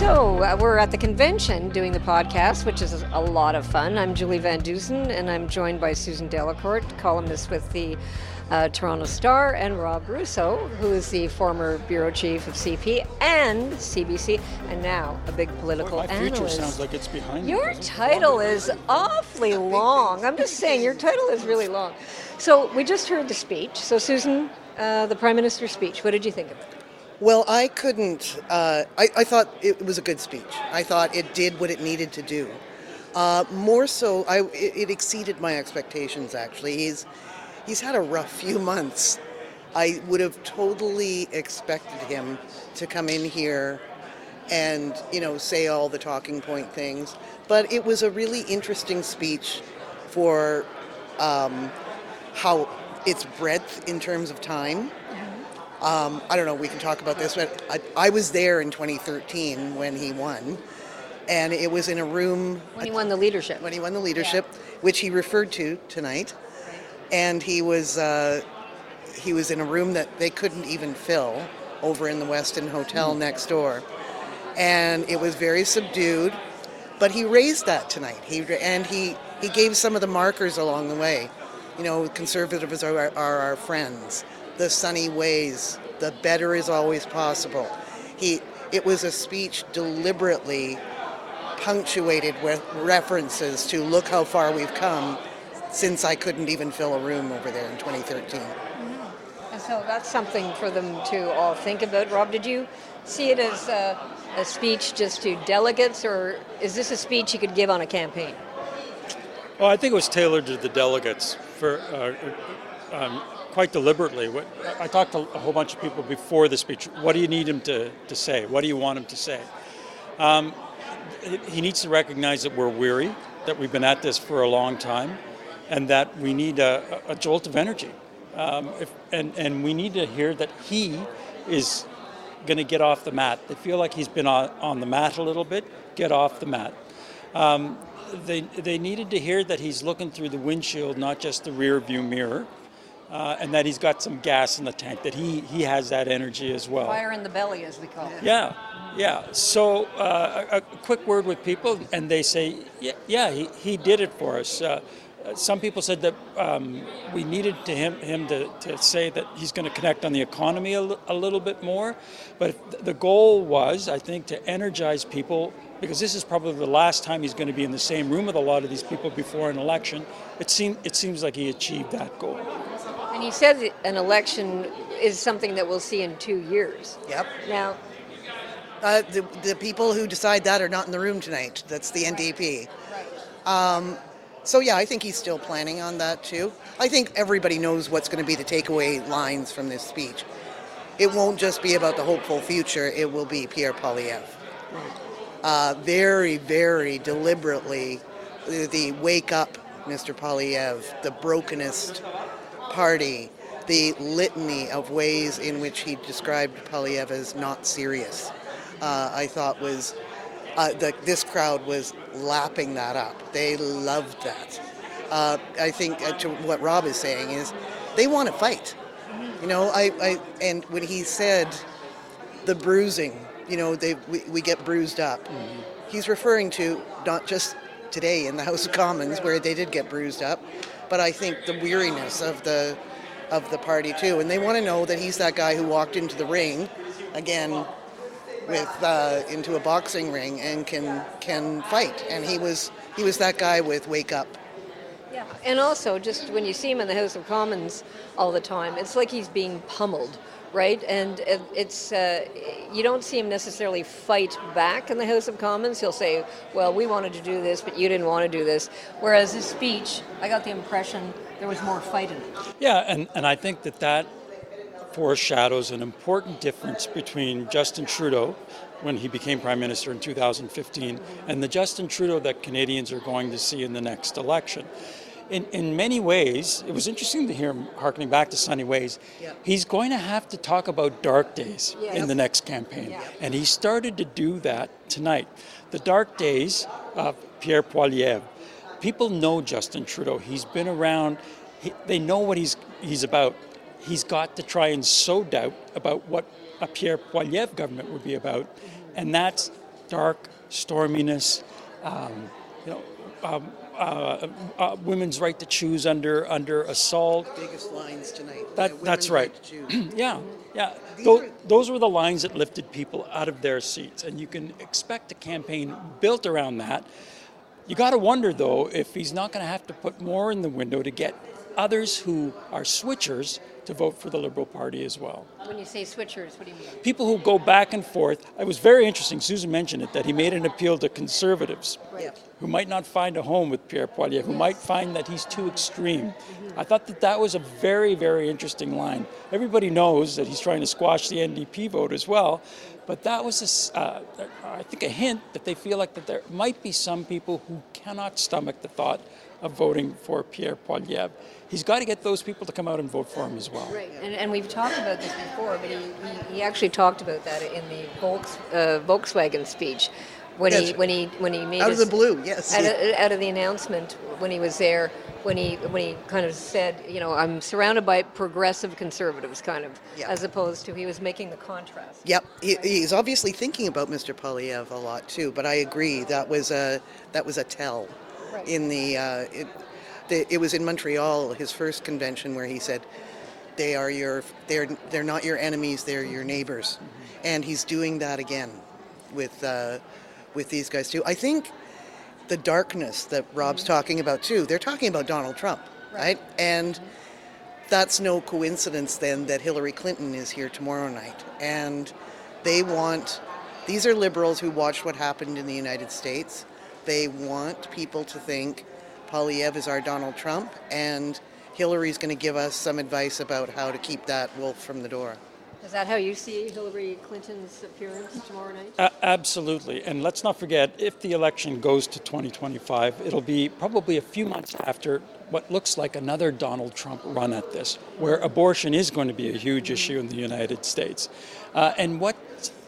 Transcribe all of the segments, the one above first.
So uh, we're at the convention doing the podcast, which is a lot of fun. I'm Julie Van Dusen, and I'm joined by Susan Delacourt, columnist with the uh, Toronto Star, and Rob Russo, who is the former bureau chief of CP and CBC, and now a big political Boy, my analyst. future sounds like it's behind me. Your title is awfully long. I'm just saying, your title is really long. So we just heard the speech. So Susan, uh, the Prime Minister's speech. What did you think of it? Well, I couldn't. Uh, I, I thought it was a good speech. I thought it did what it needed to do. Uh, more so, I, it, it exceeded my expectations. Actually, he's he's had a rough few months. I would have totally expected him to come in here and you know say all the talking point things. But it was a really interesting speech for um, how its breadth in terms of time. Um, I don't know, we can talk about this, but I, I was there in 2013 when he won, and it was in a room When he won the leadership. when he won the leadership, which he referred to tonight, and he was uh, he was in a room that they couldn't even fill over in the Westin Hotel next door, and it was very subdued. But he raised that tonight. He and he he gave some of the markers along the way. You know, conservatives are, are our friends. The sunny ways. The better is always possible. He. It was a speech deliberately punctuated with references to look how far we've come since I couldn't even fill a room over there in 2013. And so that's something for them to all think about. Rob, did you see it as a, a speech just to delegates, or is this a speech you could give on a campaign? Well, I think it was tailored to the delegates for uh, um, quite deliberately. What, I talked to a whole bunch of people before the speech. What do you need him to, to say? What do you want him to say? Um, he needs to recognize that we're weary, that we've been at this for a long time, and that we need a, a jolt of energy. Um, if, and, and we need to hear that he is going to get off the mat. They feel like he's been on, on the mat a little bit. Get off the mat. Um, they, they needed to hear that he's looking through the windshield, not just the rear view mirror, uh, and that he's got some gas in the tank, that he, he has that energy as well. Fire in the belly, as we call it. Yeah, yeah. So uh, a, a quick word with people, and they say, yeah, yeah he, he did it for us. Uh, some people said that um, we needed to him, him to, to say that he's going to connect on the economy a, a little bit more. But the goal was, I think, to energize people because this is probably the last time he's going to be in the same room with a lot of these people before an election. It, seem, it seems like he achieved that goal. And he said that an election is something that we'll see in two years. Yep. Now, Uh, the, the people who decide that are not in the room tonight. That's the NDP. Um, so yeah, I think he's still planning on that too. I think everybody knows what's going to be the takeaway lines from this speech. It won't just be about the hopeful future. It will be Pierre Poilievre. Uh, very, very deliberately, the, the wake up, Mr. Poilievre, the brokenest party, the litany of ways in which he described Poilievre as not serious, uh, I thought was uh, the, this crowd was lapping that up. They loved that. Uh, I think uh, to what Rob is saying is they want to fight. You know, I, I and when he said the bruising, you know, they we, we get bruised up. He's referring to not just today in the House of Commons where they did get bruised up, but I think the weariness of the of the party too. And they want to know that he's that guy who walked into the ring again with uh, into a boxing ring and can can fight. And he was he was that guy with wake up. yeah. And also, just when you see him in the House of Commons all the time, it's like he's being pummeled, right? And it- it's uh, you don't see him necessarily fight back in the House of Commons. He'll say, "Well, we wanted to do this, but you didn't want to do this." Whereas his speech, I got the impression there was more fight in it. Yeah, and, and I think that that foreshadows an important difference between Justin Trudeau when he became Prime Minister in 2015 and the Justin Trudeau that Canadians are going to see in the next election. In, in many ways, it was interesting to hear him harkening back to Sunny Ways. Yeah. He's going to have to talk about dark days Yes. in the next campaign. Yeah. And he started to do that tonight. The dark days of Pierre Poilievre. People know Justin Trudeau. He's been around. He, they know what he's he's about. He's got to try and sow doubt about what a Pierre Poilievre government would be about, and that's dark storminess, um, you know, um, uh, uh, women's right to choose under under assault. Biggest lines tonight. That, that's women's right. yeah, yeah. These Tho- are- those were the lines that lifted people out of their seats, and you can expect a campaign built around that. You got to wonder though if he's not going to have to put more in the window to get others who are switchers to vote for the Liberal Party as well. When you say switchers, what do you mean? People who go back and forth. It was very interesting. Susan mentioned it that he made an appeal to conservatives Yeah. who might not find a home with Pierre Poilievre, who might find that he's too extreme. Mm-hmm. I thought that that was a very, very interesting line. Everybody knows that he's trying to squash the NDP vote as well, but that was, a s uh, I think, a hint that they feel like that there might be some people who cannot stomach the thought of voting for Pierre Poilievre. He's got to get those people to come out and vote for him as well. Right, and, and we've talked about this before, but he, he, he actually talked about that in the Volks, uh, Volkswagen speech when he when he when he made Out of his- the blue, yes. out of, out of the announcement when he was there when he when he kind of said you know I'm surrounded by progressive conservatives kind of Yeah. as opposed to he was making the contrast. Yep, he, he's obviously thinking about Mr. Poilievre a lot too. But I agree that was a that was a tell Right. in the, uh, it, the it was in Montreal his first convention where he said they are your they're they're not your enemies they're your neighbors, and he's doing that again with uh, with these guys too. I think the darkness that Rob's mm-hmm. talking about too. They're talking about Donald Trump, right? And that's no coincidence then that Hillary Clinton is here tomorrow night. And they want, these are liberals who watched what happened in the United States. They want people to think Poilievre is our Donald Trump and Hillary's going to give us some advice about how to keep that wolf from the door. Is that how you see Hillary Clinton's appearance tomorrow night? A- absolutely. And let's not forget, if the election goes to 2025, it'll be probably a few months after what looks like another Donald Trump run at this, where abortion is going to be a huge issue in the United States. Uh, and what,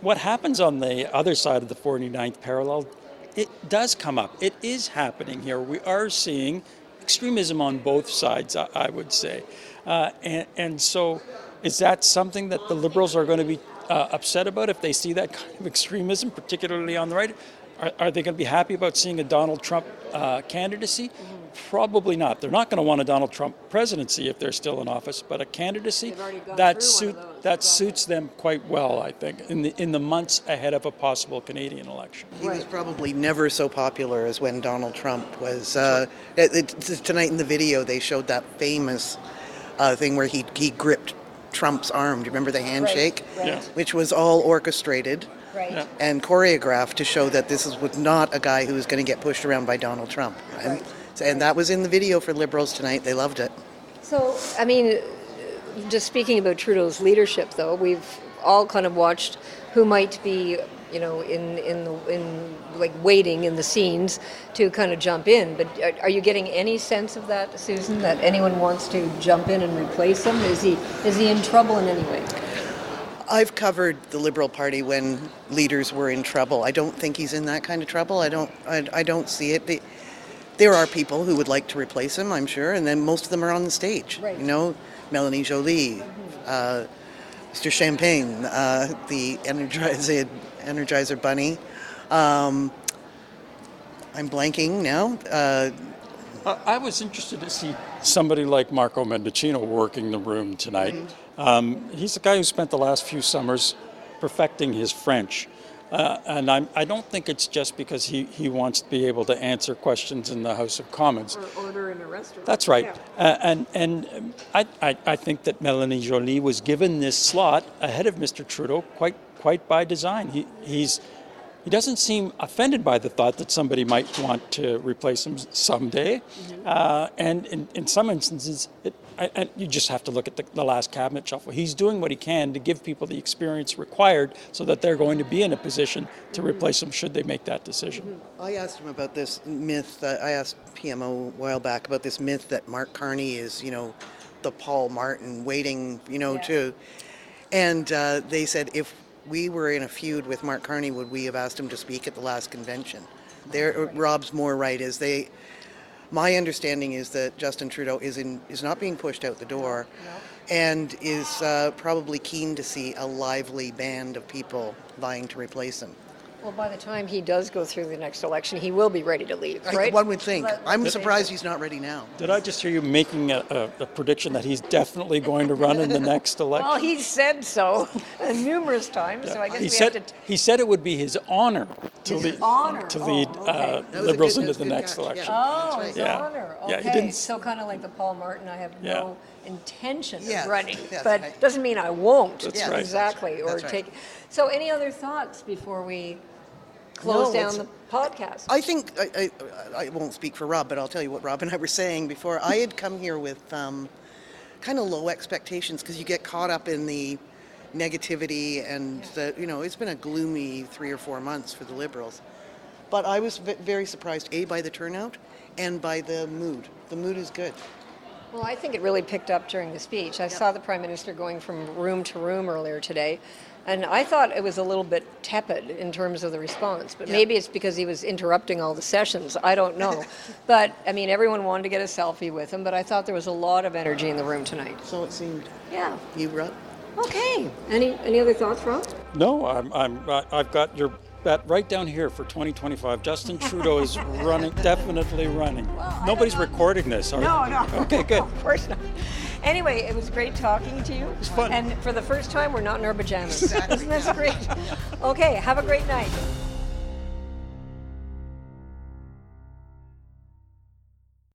what happens on the other side of the 49th parallel, it does come up. It is happening here. We are seeing extremism on both sides, I, I would say. Uh, and, and so, is that something that the liberals are going to be uh, upset about if they see that kind of extremism, particularly on the right? Are, are they going to be happy about seeing a Donald Trump uh, candidacy? Probably not. They're not going to want a Donald Trump presidency if they're still in office, but a candidacy They've already gone that through suit that suits them quite well, I think, in the in the months ahead of a possible Canadian election. He was probably never so popular as when Donald Trump was. Uh, it, it- tonight in the video, they showed that famous uh, thing where he, he gripped Trump's arm. Do you remember the handshake? right. Yeah. Which was all orchestrated Right. Yeah. and choreographed to show that this is was not a guy who was going to get pushed around by Donald Trump. And, and that was in the video for liberals tonight. They loved it. So, I mean, just speaking about Trudeau's leadership, though, we've all kind of watched who might be, you know, in in the in like waiting in the scenes to kind of jump in. But are, are you getting any sense of that, Susan? That anyone wants to jump in and replace him? Is he is he in trouble in any way? I've covered the Liberal Party when leaders were in trouble. I don't think he's in that kind of trouble. I don't. I, I don't see it. The- there are people who would like to replace him, I'm sure, and then most of them are on the stage. Right. You know, Melanie Joly, uh, Mr. Champagne, uh, the Energizer Energizer Bunny. Um, I'm blanking now. Uh, I was interested to see somebody like Marco Mendicino working the room tonight. Um, he's a guy who spent the last few summers perfecting his French. Uh, and I'm, I don't think it's just because he, he wants to be able to answer questions in the House of Commons. Or order in a restaurant? That's right. Uh, and and I, I, I think that Melanie Joly was given this slot ahead of Mr. Trudeau quite quite by design. He, he's he doesn't seem offended by the thought that somebody might want to replace him someday. Uh, and in, in some instances, it, I, and you just have to look at the, the last cabinet shuffle. He's doing what he can to give people the experience required so that they're going to be in a position to replace him should they make that decision. I asked him about this myth. Uh, I asked PMO a while back about this myth that Mark Carney is, you know, the Paul Martin waiting, you know, Yeah. to. And uh, they said if we were in a feud with Mark Carney, would we have asked him to speak at the last convention? There, Rob's more right. Is they. My understanding is that Justin Trudeau is in is not being pushed out the door, and is uh, probably keen to see a lively band of people vying to replace him. Well, by the time he does go through the next election, he will be ready to leave, I- right? One would think. Let- I'm let's surprised he's not ready now. Did I just hear you making a, a, a prediction that he's definitely going to run in the next election? Well, he said so numerous times, so I guess he we said have to. he said it would be his honor to lead honor. to Oh, lead okay. uh, That was a liberals good- into the was a good next catch, yeah. election. Oh, That's his. Yeah. honor. Yeah, Okay. he didn't- So kind of like the Paul Martin, I have Yeah. no intention Yes, of running, yes, but right. doesn't mean I won't. That's Yeah, right. Exactly. Or That's right. take. So, any other thoughts before we close No, down the podcast? I think I, I, I won't speak for Rob, but I'll tell you what Rob and I were saying before. I had come here with um, kind of low expectations because you get caught up in the negativity and the you know it's been a gloomy three or four months for the Liberals. But I was v- very surprised a by the turnout and by the mood. The mood is good. Well, I think it really picked up during the speech. I saw the Prime Minister going from room to room earlier today, and I thought it was a little bit tepid in terms of the response. But Yeah. maybe it's because he was interrupting all the sessions. I don't know. but, I mean, everyone wanted to get a selfie with him, but I thought there was a lot of energy in the room tonight. So it seemed. Yeah. You Rob? Okay. Any any other thoughts, Rob? No, I'm, I'm I've got your bet right down here for 2025. Justin Trudeau is running, definitely running. I Nobody's recording this. Are No, no. Okay, good. of course not. Anyway, it was great talking to you. It was fun. And for the first time, we're not in our pajamas. Exactly. Isn't this great? Okay, have a great night.